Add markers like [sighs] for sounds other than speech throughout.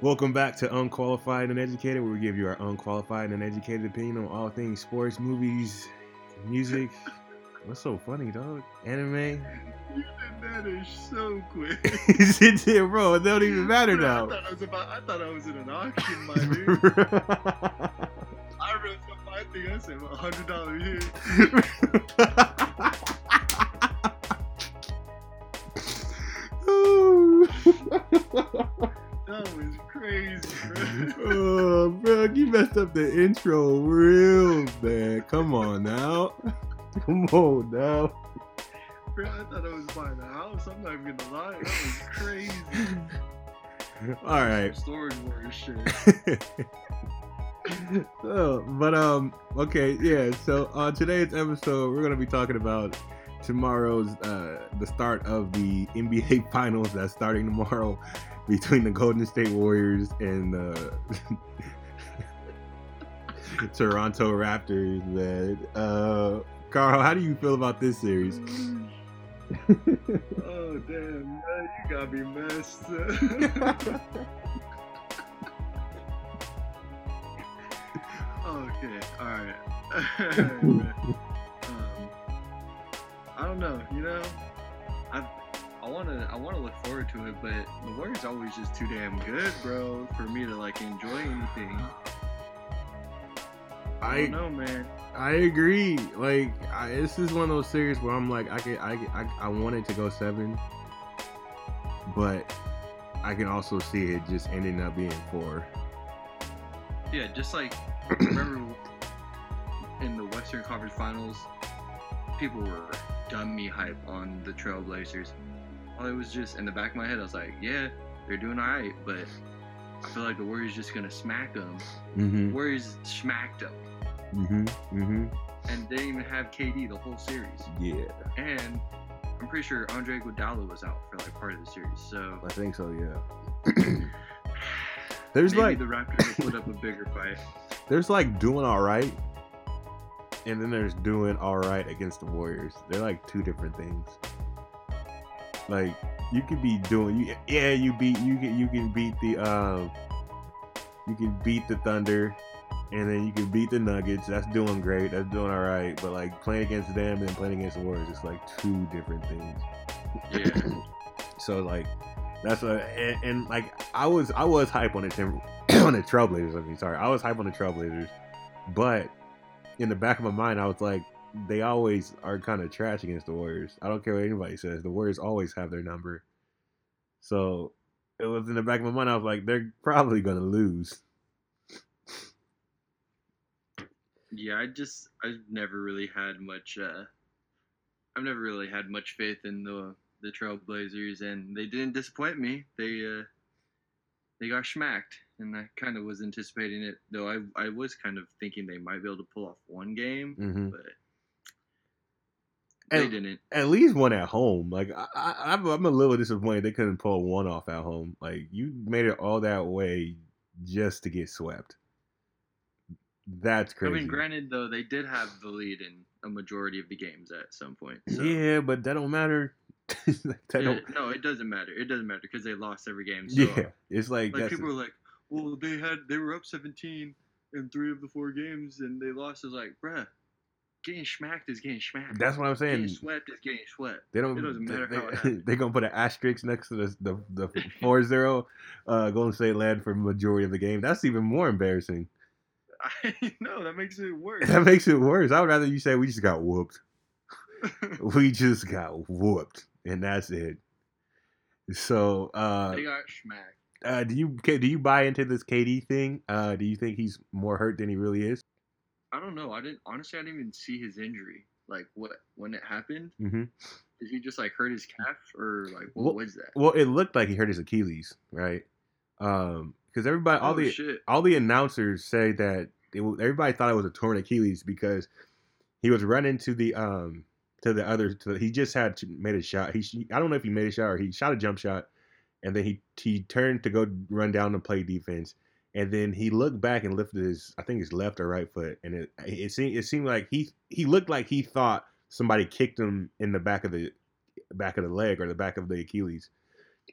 Welcome back to Unqualified and Educated, where we give you our unqualified and educated opinion on all things sports, movies, music. What's so funny, dog? Anime. You [laughs] did that is so quick. [laughs] It's in, bro. It don't even matter Bro, now. I thought I was about. I thought I was in an auction, my [laughs] dude. I read something. I think I said a hundred dollar hit. The intro real bad. Come on now. [laughs] Come on now. bro, I thought I was buying a house. I'm not even gonna lie. That was crazy. [laughs] All right. Storage Wars shit. so, [laughs] but um, okay, yeah. So on today's episode, we're gonna be talking about tomorrow's uh the start of the NBA Finals that's starting tomorrow between the Golden State Warriors and the Toronto Raptors. Man, uh, Carl, how do you feel about this series? [laughs] oh damn, man, you got me messed up. [laughs] okay, alright. [laughs] um, I don't know, you know, I I wanna I wanna look forward to it, but the Warriors always just too damn good, bro, for me to like enjoy anything. I know, man. I agree. Like I, this is one of those series where I'm like, I can, I, I, I want it to go seven, but I can also see it just ending up being four. Yeah, just like [clears throat] remember in the Western Conference Finals, people were dummy hype on the Trailblazers. Well, it was just in the back of my head. I was like, yeah, they're doing all right, but I feel like the Warriors just gonna smack them. Mm-hmm. Warriors smacked them, Mm-hmm. Mm-hmm. and they didn't even have KD the whole series. Yeah, And I'm pretty sure Andre Iguodala was out for like part of the series. So I think so. Yeah. [sighs] there's maybe like, the Raptors will put up a bigger fight. [laughs] there's like doing all right, and then there's doing all right against the Warriors. They're like two different things. Like you could be doing, you, yeah, you beat, you can, you can beat the, um, you can beat the Thunder, and then you can beat the Nuggets. That's doing great. That's doing all right. But like playing against them and playing against the Warriors, it's like two different things. Yeah. [coughs] So like that's a and, and like I was I was hype on the Tim [coughs] on the Trailblazers. I mean, sorry, I was hype on the Trailblazers, but in the back of my mind, I was like, they always are kind of trash against the Warriors. I don't care what anybody says. The Warriors always have their number. So it was in the back of my mind. I was like, they're probably gonna lose. Yeah, I just I've never really had much uh I've never really had much faith in the the Trailblazers and they didn't disappoint me. They uh they got smacked and I kind of was anticipating it though I I was kind of thinking they might be able to pull off one game, hmm but they And- didn't. At least one at home. Like I, I, I'm, I'm a little disappointed they couldn't pull one off at home. Like you made it all that way just to get swept. That's crazy. I mean, granted though, they did have the lead in a majority of the games at some point. So. Yeah, but that don't matter. [laughs] that Yeah, don't, no, it doesn't matter. It doesn't matter because they lost every game. So yeah, it's like, like people were like, well, they had they were up 17 in three of the four games and they lost. It's like, bruh, getting smacked is getting smacked. that's what I'm saying. getting swept is getting swept. They don't. It doesn't matter they, how [laughs] they, They're gonna put an asterisk next to the the, the [laughs] 4-0 uh, Golden State led for majority of the game. That's even more embarrassing. [laughs] I know that makes it [laughs] worse. That makes it worse. I would rather you say we just got whooped. [laughs] we just got whooped, and that's it. So, uh, they got smacked. uh, do you do you buy into this KD thing? Uh, do you think he's more hurt than he really is? I don't know. I didn't honestly. I didn't even see his injury. Like what when it happened? Mm-hmm. Did he just like hurt his calf or like what Well- was that? Well, it looked like he hurt his Achilles, right? Um, because everybody, all oh the shit! all the announcers say that everybody thought it was a torn Achilles because he was running to the um to the other. To, he just had made a shot. He I don't know if he made a shot or he shot a jump shot, and then he he turned to go run down and play defense, and then he looked back and lifted his I think his left or right foot, and it it seemed it seemed like he he looked like he thought somebody kicked him in the back of the back of the leg or the back of the Achilles.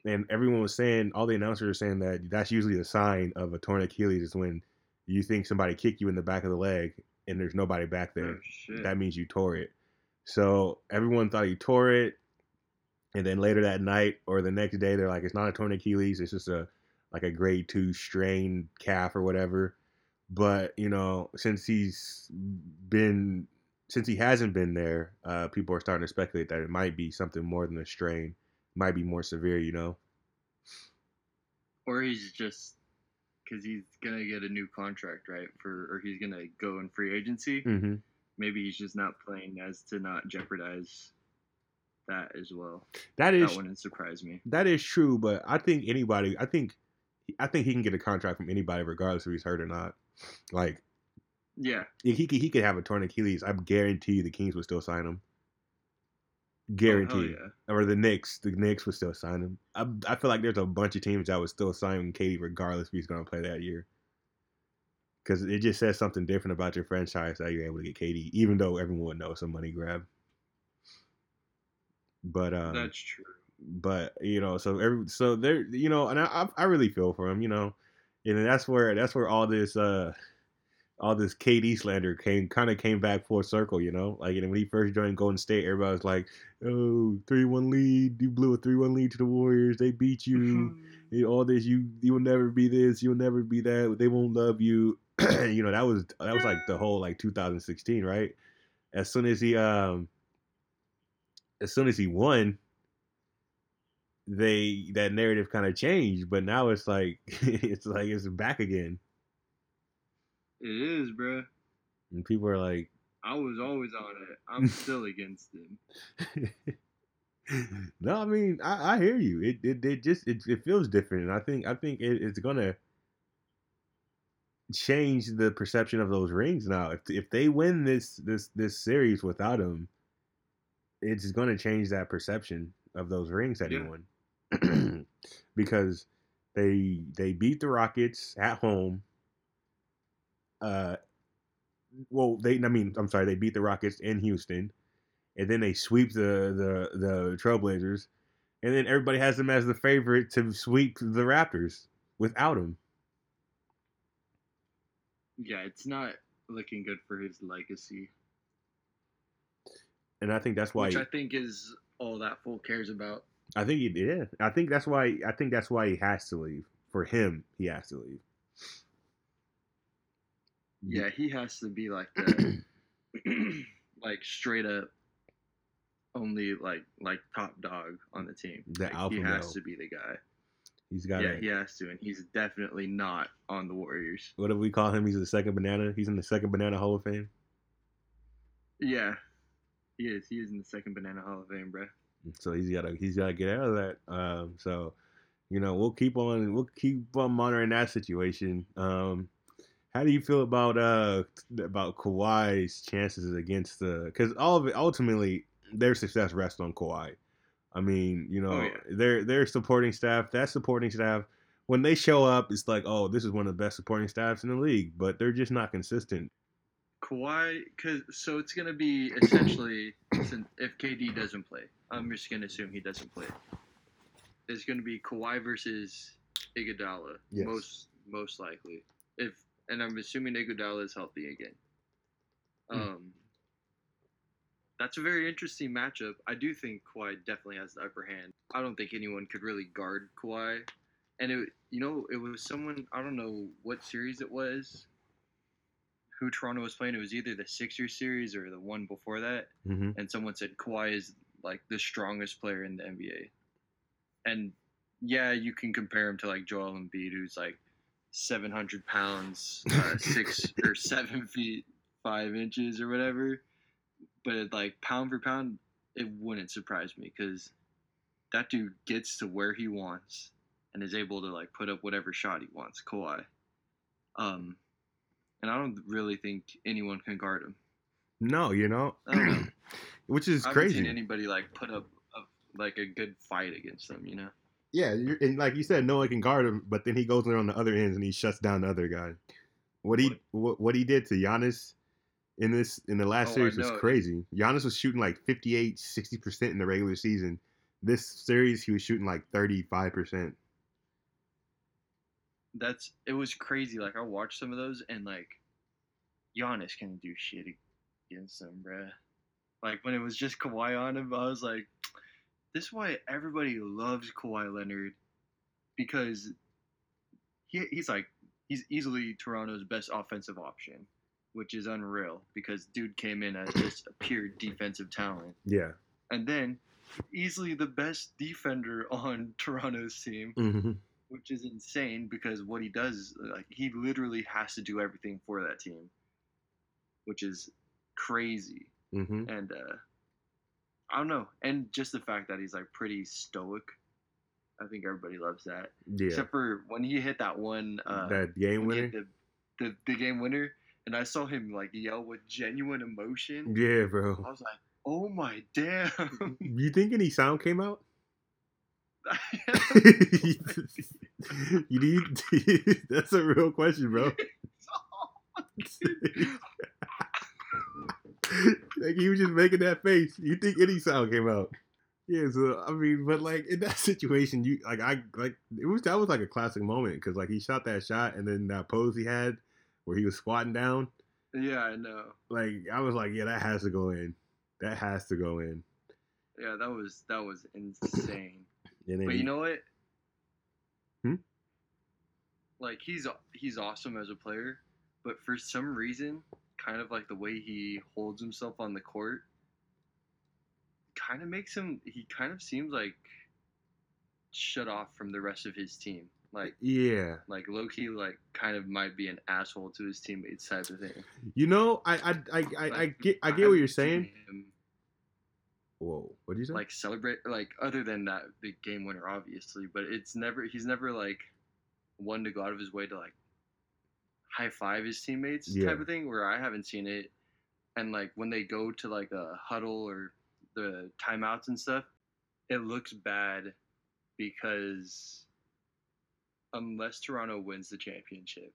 and everyone was saying, all the announcers were saying that that's usually a sign of a torn Achilles is when you think somebody kicked you in the back of the leg and there's nobody back there. Oh. That means you tore it. So everyone thought he tore it, and then later that night or the next day, they're like, it's not a torn Achilles, it's just a like a grade two strained calf or whatever. But you know, since he's been since he hasn't been there, uh, people are starting to speculate that it might be something more than a strain, might be more severe. You know. or he's just because he's gonna get a new contract, right? For or he's gonna go in free agency. Mm-hmm. Maybe he's just not playing as to not jeopardize that as well. That is that wouldn't surprise me. that is true, but I think anybody, I think, I think he can get a contract from anybody regardless if he's hurt or not. Like Yeah, he could, he could have a torn Achilles. I guarantee you the Kings would still sign him. Guarantee. Oh, yeah. Or the Knicks, the Knicks would still sign him. I, I feel like there's a bunch of teams that would still sign KD regardless if he's going to play that year. Because it just says something different about your franchise that you're able to get KD, even though everyone would know it's a money grab. But um, That's true. but you know, so every so there, you know, and I I I really feel for him, you know, and that's where that's where all this uh all this KD slander came kind of came back full circle, you know, like when he first joined Golden State, everybody was like, "Oh, three one lead, you blew a three one lead to the Warriors, they beat you, know, all this, you you will never be this, you'll never be that, they won't love you, [clears throat] you know, that was that was like the whole like 2016, right? As soon as he um as soon as he won, they that narrative kind of changed, but now it's like [laughs] it's like it's back again, It is, bruh. and people are like, I was always on it. I'm [laughs] still against him. [laughs] no, I mean I, I hear you. It, it it just it, it feels different, and I think I think it, it's gonna change the perception of those rings now. If if they win this this this series without him, it's gonna change that perception of those rings that Yeah. he won [clears throat] because they they beat the Rockets at home. Uh, well, they I mean I'm sorry, they beat the Rockets in Houston, and then they sweep the the the Trailblazers, and then everybody has them as the favorite to sweep the Raptors without him. Yeah, it's not looking good for his legacy, And I think that's why which I think is all that fool cares about. I think he yeah. I think that's why I think that's why he has to leave. For him, he has to leave. Yeah, he has to be like the [clears throat] like straight up only like like top dog on the team. The Like, alpha he has male. to be the guy. He's got yeah, to he has to, and he's definitely not on the Warriors. what do we call him? He's the second banana. He's in the second banana Hall of Fame. Yeah, he is. He is in the second Banana Hall of Fame, bro. So he's gotta he's gotta get out of that. Um, so you know we'll keep on we'll keep on monitoring that situation. Um, how do you feel about uh about Kawhi's chances against the? Because all of it ultimately their success rests on Kawhi. I mean, you know, Oh, yeah. their their supporting staff, that supporting staff, when they show up, it's like, oh, this is one of the best supporting staffs in the league, but they're just not consistent. Kawhi, cause so it's gonna be essentially if KD doesn't play, I'm just gonna assume he doesn't play. It's gonna be Kawhi versus Iguodala, Yes. most most likely. If and I'm assuming Iguodala is healthy again. Hmm. Um, that's a very interesting matchup. I do think Kawhi definitely has the upper hand. I don't think anyone could really guard Kawhi, and it you know it was someone I don't know what series it was who Toronto was playing. It was either the Sixers series or the one before that. Mm-hmm. And someone said Kawhi is like the strongest player in the NBA. And yeah, you can compare him to like Joel Embiid, who's like 700 pounds, uh, [laughs] six or seven feet five inches or whatever. But it, like pound for pound, it wouldn't surprise me because that dude gets to where he wants and is able to like put up whatever shot he wants. Kawhi. Um, and I don't really think anyone can guard him. No, you know, know. [clears throat] which is I crazy. anybody like put up a, like a good fight against them. You know. Yeah, you're, and like you said, no one can guard him, but then he goes there on the other ends and he shuts down the other guy. What he what, what he did to Giannis in this in the last Oh, series was crazy. Giannis was shooting like 58, 60% in the regular season. this series he was shooting like thirty five percent. That's it was crazy. Like I watched some of those and like Giannis can do shit against them, bruh. Like when it was just Kawhi on him, I was like, this is why everybody loves Kawhi Leonard because he, he's like he's easily Toronto's best offensive option, which is unreal because dude came in as just a pure defensive talent. Yeah. And then easily the best defender on [laughs] Toronto's team, Mm-hmm. which is insane because what he does is like he literally has to do everything for that team, which is crazy. Mm-hmm. And uh I don't know, and just the fact that he's like pretty stoic. I think everybody loves that. Yeah. Except for when he hit that one uh that game winner. the, the the game winner and I saw him like yell with genuine emotion. Yeah, bro. I was like, "Oh my damn." [laughs] You think any sound came out? [laughs] [laughs] you need. That's a real question, bro. [laughs] like he was just making that face. You think any sound came out? Yeah, so I mean, but like in that [laughs] situation, you like I like it was that was like a classic moment because like he shot that shot and then that pose he had where he was squatting down. yeah, I know. Like I was like, yeah, that has to go in. That has to go in. Yeah, that was that was insane. [coughs] But he- you know what? Hmm? Like he's he's awesome as a player, but for some reason, kind of like the way he holds himself on the court, kind of makes him. He kind of seems like shut off from the rest of his team. Like yeah, like Loki, like kind of might be an asshole to his teammates type of thing. you know, I I I I, I get I get what you're saying. Whoa, what do you say? like celebrate like other than that big game winner obviously but it's never he's never like one to go out of his way to like high five his teammates Yeah. type of thing where i haven't seen it and like when they go to like a huddle or the timeouts and stuff it looks bad because unless toronto wins the championship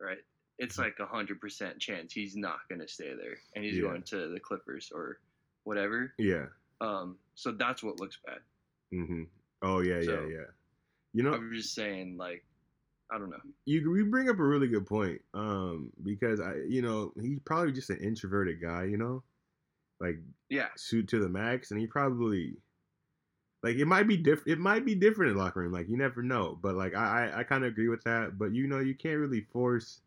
right it's like a hundred percent chance he's not going to stay there and he's Yeah. going to the clippers or whatever yeah. um, so that's what looks bad. Mm-hmm. Oh yeah, So- yeah, yeah. You know, I'm just saying, like, I don't know. you you bring up a really good point. Um, because I, you know, he's probably just an introverted guy. You know, like Yeah, suit to the max, and he probably like it might be different. It might be different in locker room. Like you never know. But like I I, I kind of agree with that. But you know, you can't really force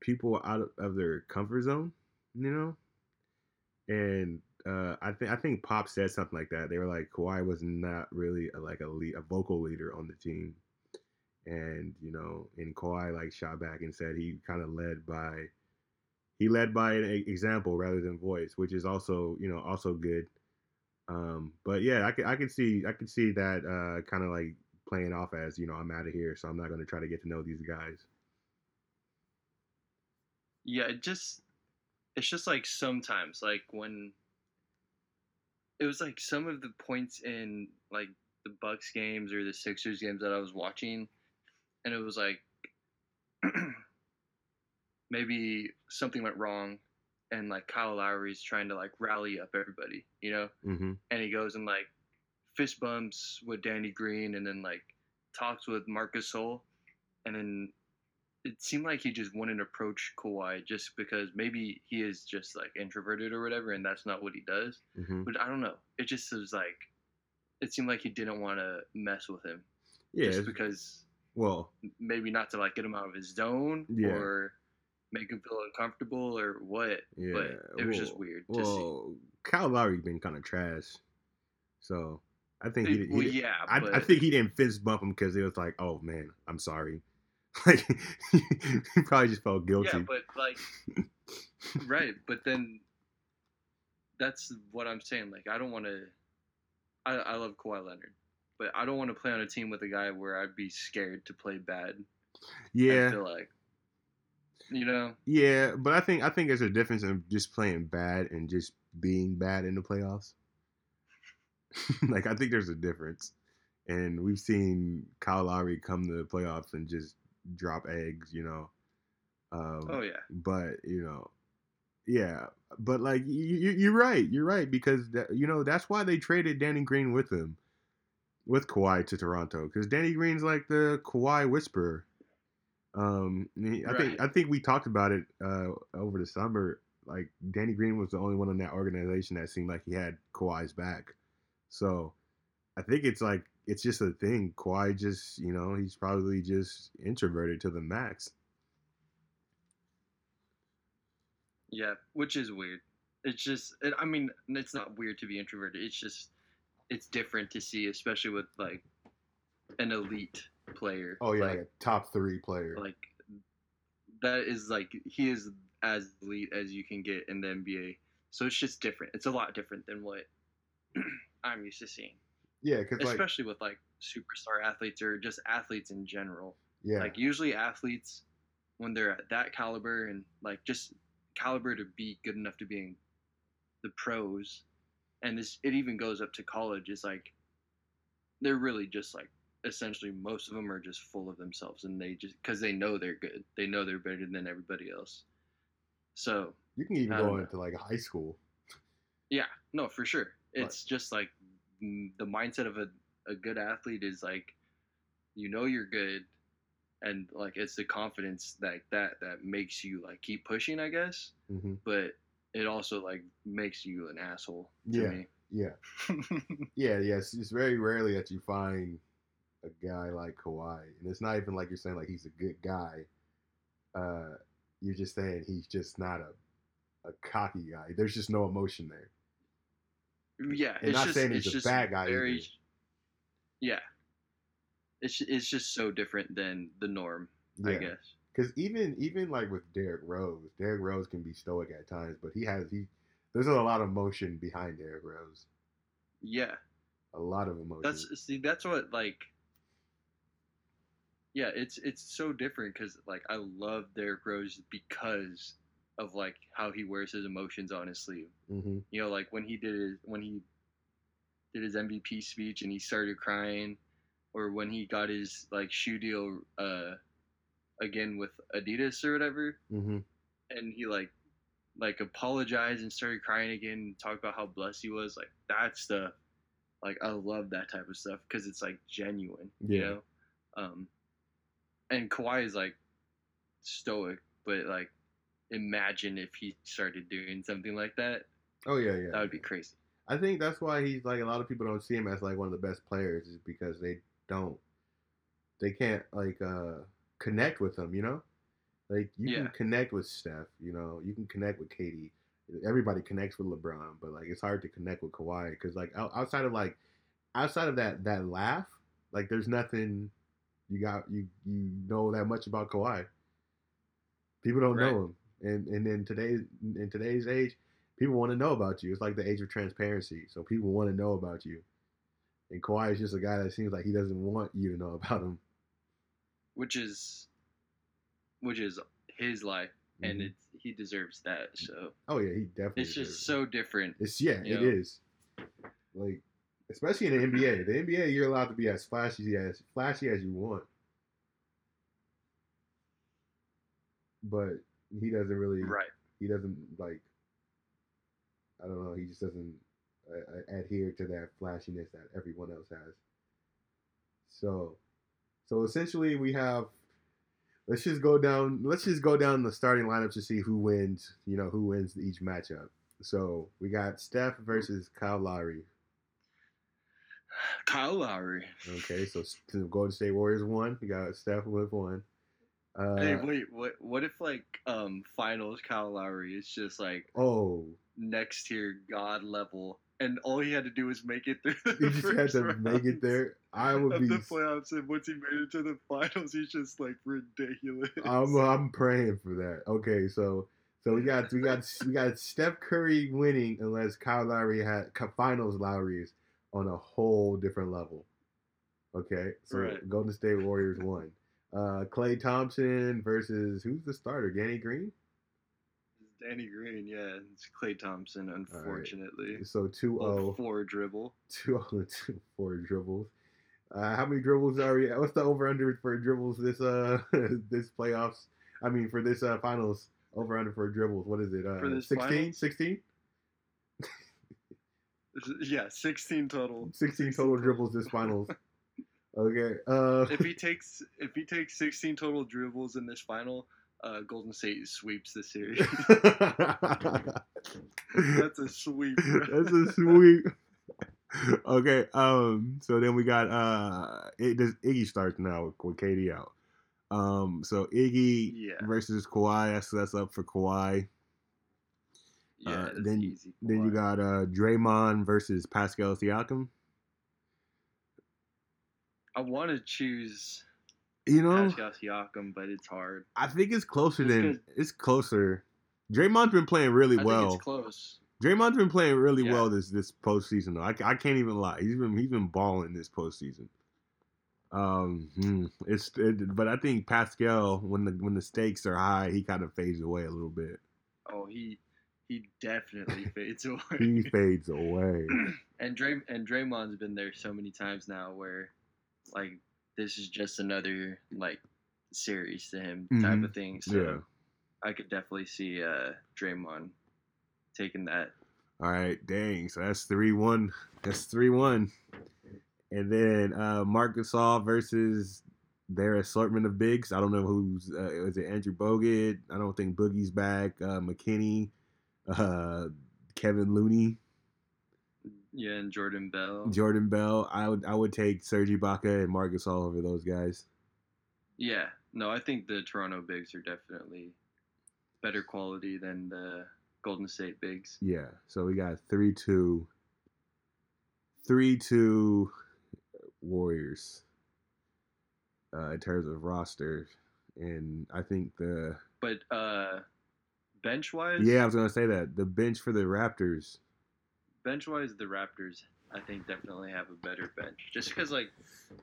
people out of, of their comfort zone. You know, and uh, I think I think Pop said something like that. They were like Kawhi was not really a, like a lead, a vocal leader on the team, and you know, and Kawhi like shot back and said he kind of led by he led by an example rather than voice, which is also you know also good. Um, but yeah, I could I could see I could see that uh, kind of like playing off as you know I'm out of here, so I'm not going to try to get to know these guys. yeah. It just, it's just like sometimes, like when it was like some of the points in like the Bucks games or the Sixers games that I was watching, and it was like [clears throat] maybe something went wrong, and like Kyle Lowry's trying to like rally up everybody, you know. Mm-hmm. and he goes and like fist bumps with Danny Green and then like talks with Marc Gasol and then it seemed like he just wouldn't approach Kawhi just because maybe he is just like introverted or whatever and that's not what he does. Mm-hmm. But I don't know. It just was like it seemed like he didn't want to mess with him Yeah. just because Well, maybe not to like get him out of his zone Yeah. or make him feel uncomfortable or what. yeah. But it was just weird to see. Well, Kyle Lowry's been kind of trash, so I think he. Well, he yeah, I, but I think he didn't fist bump him because it was like, oh man, I'm sorry. [laughs] Like he probably just felt guilty. Yeah, but like, right? But then, that's what I'm saying. Like, I don't want to. I I love Kawhi Leonard, but I don't want to play on a team with a guy where I'd be scared to play bad. I yeah, feel like, you know, yeah, but I think I think there's a difference in just playing bad and just being bad in the playoffs. [laughs] like I think there's a difference, and we've seen Kyle Lowry come to the playoffs and just drop eggs, you know. Um, oh yeah, but you know yeah but like you you're right you're right because that, you know that's why they traded danny green with him with Kawhi to Toronto because Danny Green's like the Kawhi whisperer. Um, he- I think I think we talked about it uh, over the summer. Like Danny Green was the only one in that organization that seemed like he had Kawhi's back. So I think it's like it's just a thing. Kawhi just you know he's probably just introverted to the max. Yeah, which is weird. It's just, it, I mean, it's not weird to be introverted. It's just, it's different to see, especially with like an elite player. Oh yeah, like, like a top three player. like that is like he is as elite as you can get in the NBA. So it's just different. It's a lot different than what [clears throat] I'm used to seeing, yeah, because like especially with like superstar athletes or just athletes in general. yeah, Like usually athletes when they're at that caliber and like just caliber to be good enough to be in the pros and this it even goes up to college is like they're really just like essentially most of them are just full of themselves and they just because they know they're good they know they're better than everybody else so you can even go know. into like high school. yeah no for sure Right. it's just like the mindset of a, a good athlete is like you know you're good and like it's the confidence that that that makes you like keep pushing i guess hmm but it also like makes you an asshole to Yeah. me Yeah, [laughs] yeah, yes. It's very rarely that you find a guy like Kawhi, and it's not even like you're saying like he's a good guy. Uh, you're just saying he's just not a a cocky guy. There's just no emotion there. yeah And it's not just, saying he's a bad guy very either. yeah it's, it's just so different than the norm i guess because even even like with Derrick Rose, Derrick Rose can be stoic at times, but he has he. There's a lot of emotion behind Derrick Rose. yeah A lot of emotion. That's see, that's what like. Yeah, it's it's so different because like I love Derrick Rose because of like how he wears his emotions on his sleeve. hmm You know, like when he did his when he did his MVP speech and he started crying, or when he got his like shoe deal uh again with Adidas or whatever, hmm and he like like apologized and started crying again and talked about how blessed he was. Like that stuff like i love that type of stuff because it's like genuine you Yeah. know? Um and Kawhi is like stoic but like imagine if he started doing something like that. Oh yeah, yeah. that would be crazy. I think that's why he's like a lot of people don't see him as like one of the best players is because they don't they can't like uh connect with them, you know? Like you Yeah. can connect with Steph, you know, you can connect with KD. Everybody connects with LeBron, but like it's hard to connect with Kawhi because like outside of like outside of that that laugh, like there's nothing you got you you know that much about Kawhi. People don't Right. know him, and and in today's in today's age, people want to know about you. It's like the age of transparency, so people want to know about you. And Kawhi is just a guy that seems like he doesn't want you to know [laughs] about him. Which is which is his life and Mhm. it's he deserves that so oh yeah, he definitely. it's just it. so different It's yeah, it know? is. Like, especially in the NBA. The NBA, you're allowed to be as flashy as flashy as you want, but he doesn't really. right He doesn't like. I don't know. He just doesn't uh, uh, adhere to that flashiness that everyone else has. So, so essentially, we have. Let's just go down. Let's just go down the starting lineup to see who wins. You know who wins each matchup. So we got Steph versus Kyle Lowry. Kyle Lowry Okay, so Golden State Warriors won. We got Steph with one. Uh, Hey, wait, what? What if like um finals Kyle Lowry is just like oh, next tier god level, and all he had to do was make it through the he just had to make it there. I would be. the playoffs, and once he made it to the finals, he's just like ridiculous. I'm I'm praying for that. Okay, so so we got we got we got Steph Curry winning unless Kyle Lowry had finals Lowry is on a whole different level. Okay, so Right. Golden State Warriors won. Uh, Klay Thompson versus who's the starter? Danny Green. Danny Green, yeah, it's Klay Thompson, unfortunately. So 2 Oh, 0. four dribble. two oh [laughs] two four dribbles. Uh, how many dribbles are we? What's the over under for dribbles this uh [laughs] this playoffs? I mean for this uh finals over under for dribbles. What is it? Uh, For this 16? 16? [laughs] Yeah, 16 total. 16 total dribbles this finals. [laughs] Okay. Uh, If he takes if he takes 16 total dribbles in this final, uh, Golden State sweeps the series. That's a sweep. That's a sweep. [laughs] okay. Um. So then we got uh. It, does Iggy starts now with, with KD out. Um. So Iggy Yeah. versus Kawhi. That's that's up for Kawhi. Yeah, Uh, that's then- easy. Then you got uh Draymond versus Pascal Siakam. I want to choose You know, Pascal Siakam, but it's hard. I think it's closer Just than it's closer. Draymond's been playing really I well. think it's close. Draymond's been playing really Yeah. well this this postseason though. I, I can't even lie. He's been he's been balling this postseason. Um, hmm, it's it, but I think Pascal when the when the stakes are high, he kind of fades away a little bit. Oh, he he definitely [laughs] fades away. He fades away. [clears throat] and Dray and Draymond's been there so many times now where like this is just another like series to him type Mhm. of thing. So Yeah. I could definitely see uh Draymond taking that. All right, dang. So that's three one. That's three one. And then uh Marc Gasol versus their assortment of bigs. I don't know who's uh, is it Andrew Bogut? I don't think Boogie's back. Uh McKinney, uh Kevin Looney, Yeah, and Jordan Bell. Jordan Bell. I would I would take Serge Ibaka and Marc Gasol over those guys. yeah. No, I think the Toronto bigs are definitely better quality than the Golden State bigs. Yeah. So we got three two. Three two Warriors. Uh, in terms of roster, and I think the But uh bench wise, yeah, I was gonna say that the bench for the Raptors. bench wise, the Raptors, I think definitely have a better bench. Just because like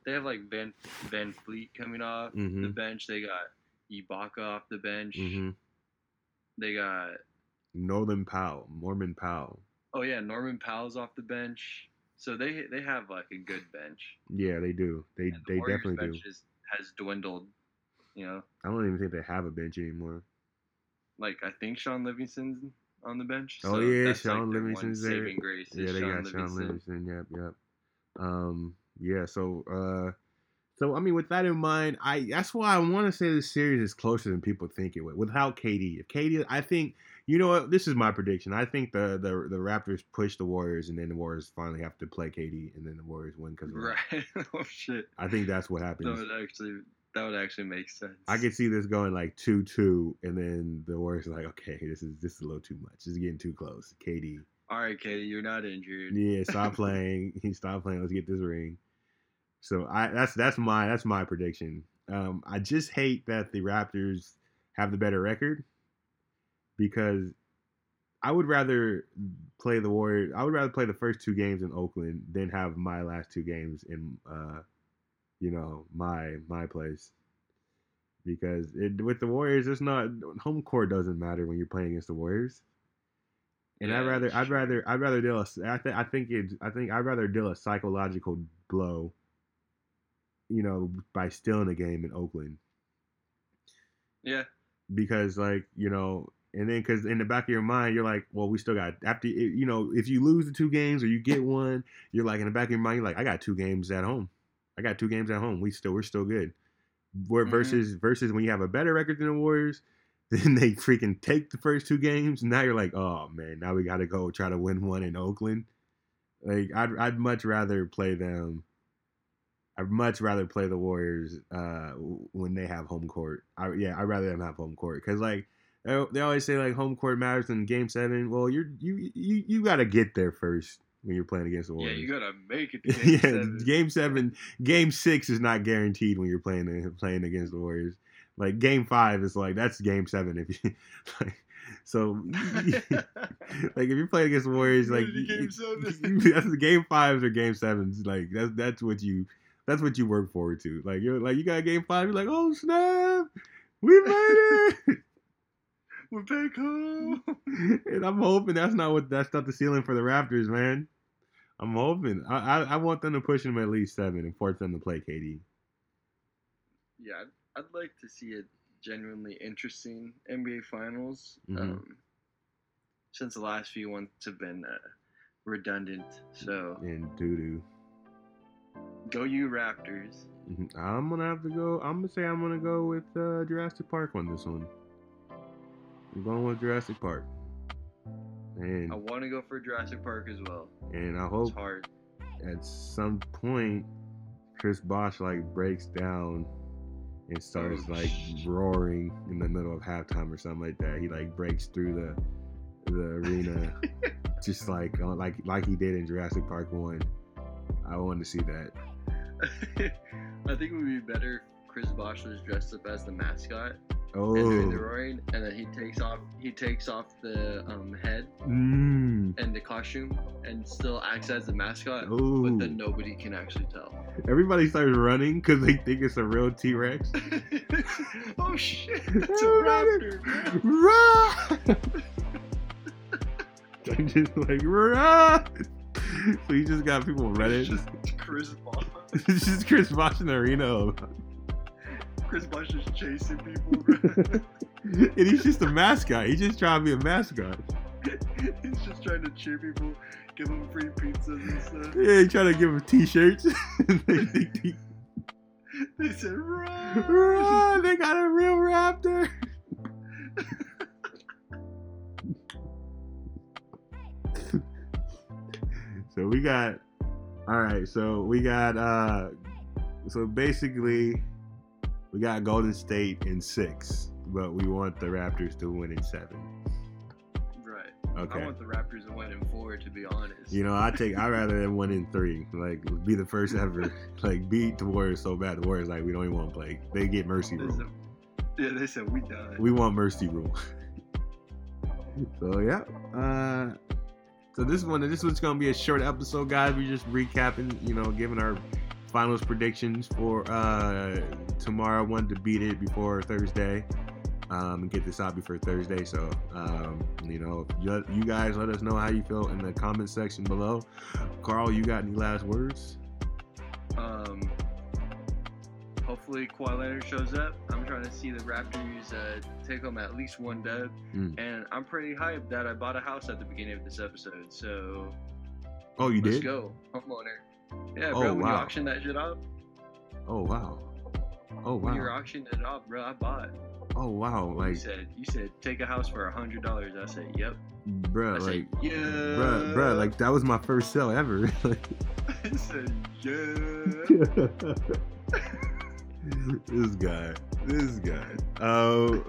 they have like Van VanVleet coming off the Mm-hmm. bench, they got Ibaka off the bench, Mm-hmm. they got Norman Powell, Norman Powell. oh yeah, Norman Powell's off the bench. So they they have like a good bench. Yeah, they do. They And they Warriors definitely do. bench is, has dwindled. You know, I don't even think they have a bench anymore. like I think Shaun Livingston's on the bench. Oh, so yeah, Shaun like, Livingston's there. saving grace. Yeah, they Shaun got Shaun Livingston. Livingston. Yep, yep. Um, yeah. So, uh, so I mean, with that in mind, I that's why I want to say this series is closer than people think it would. Without KD, if KD, I think you know what. This is my prediction. I think the the the Raptors push the Warriors, and then the Warriors finally have to play KD, and then the Warriors win because Right. [laughs] oh shit. I think that's what happens. That would actually that would actually make sense. I could see this going like two two, and then the Warriors are like, okay, this is this is a little too much. This is getting too close. KD, All right, KD, you're not injured. yeah, stop [laughs] playing. He [laughs] stop playing. Let's get this ring. So I that's that's my that's my prediction. Um, I just hate that the Raptors have the better record because I would rather play the Warriors. I would rather play the first two games in Oakland than have my last two games in, uh, you know, my my place. Because it, with the Warriors, it's not home court doesn't matter when you're playing against the Warriors. And Yeah, I'd rather I'd rather I'd rather deal a I think I think it I think I'd rather deal a psychological blow. You know, by stealing a game in Oakland Yeah. because like you know and then because in the back of your mind you're like well we still got after you know if you lose the two games or you get one you're like in the back of your mind you're like i got two games at home. I got two games at home. We still we're still good. Where Mhm. versus versus when you have a better record than the warriors [laughs] then they freaking take the first two games. Now you're like oh man now we gotta go try to win one in oakland. Like i'd, I'd much rather play them I'd much rather play the Warriors uh, when they have home court. I, yeah, I'd rather them have home court. Because like they always say like home court matters in Game Seven. Well, you're you you you got to get there first when you're playing against the Warriors. Yeah, you gotta make it to [laughs] game yeah, seven. Game Seven, Game Six is not guaranteed when you're playing playing against the Warriors. Like Game Five is like that's Game Seven if you [laughs] like. So [laughs] like if you're playing against the Warriors, like game that's game fives or game sevens. Like that's that's what you that's what you work forward to. Like you're like you got game five, you're like, oh snap, we made it. We're back home. [laughs] and I'm hoping that's not what that's not the ceiling for the Raptors, man. I'm hoping. I I, I want them to push them at least seven and force them to play KD. yeah, I'd, I'd like to see a genuinely interesting NBA Finals. Mhm. Um, since the last few ones have been uh, redundant. So and doo doo. go you Raptors. Mhm. I'm gonna have to go. I'm gonna say I'm gonna go with uh, Jurassic Park on this one. I'm going with Jurassic Park, and I want to go for Jurassic Park as well. and I hope at some point Chris Bosh like breaks down and starts Oh, like sh- roaring in the middle of halftime or something like that. He like breaks through the the arena [laughs] just like like like he did in Jurassic Park one. I want to see that. [laughs] I think it would be better if Chris Bosh was dressed up as the mascot Oh, the and then he takes off he takes off the um, head mm, and the costume and still acts as the mascot, oh. but then nobody can actually tell. Everybody starts running because they think it's a real T Rex. [laughs] oh shit, [laughs] that's a raptor. Run! [laughs] They're just like run. So you just got people running. It's just Chris Bosh. It's just Chris Bosh in the arena, Chris Bosh is chasing people. [laughs] And he's just a mascot. He's just trying to be a mascot. [laughs] He's just trying to cheer people, give them free pizzas and stuff. Yeah, he trying to give them t-shirts. [laughs] they, They said run. run! They got a real raptor. so we got all right so we got uh so basically we got golden state in six but we want the raptors to win in seven Right. okay I want the Raptors to win in four, to be honest. you know i take i rather than one in three like be the first ever [laughs] like beat the warriors so bad the warriors like we don't even want to play they get mercy rule yeah, they said we done. we want mercy rule [laughs] so yeah uh so this one this one's gonna be a short episode guys we just recapping you know giving our finals predictions for uh tomorrow I wanted to beat it before thursday um and get this out before thursday so um you know you, you guys let us know how you feel in the comment section below carl you got any last words Um, hopefully Kawhi Leonard shows up. I'm trying to see the Raptors uh, take home at least one dub, Mm. and I'm pretty hyped that I bought a house at the beginning of this episode. So oh you let's did go, homeowner. Yeah, Oh, bro. When you wow. auctioned that shit off, oh wow oh wow. when you wow auctioned it off, bro, I bought. oh wow Like You said you said take a house for a hundred dollars. I said yep. I said like yeah. bruh, bruh, like that was my first sale ever. [laughs] [laughs] I said yeah. [laughs] this guy, this guy. Oh,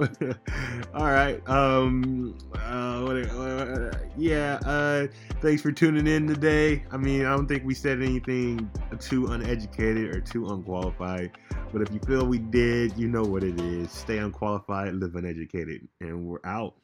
[laughs] all right. Um, uh, what, yeah. Uh, thanks for tuning in today. I mean, I don't think we said anything too uneducated or too unqualified. But if you feel we did, you know what it is. Stay unqualified, live uneducated, and we're out.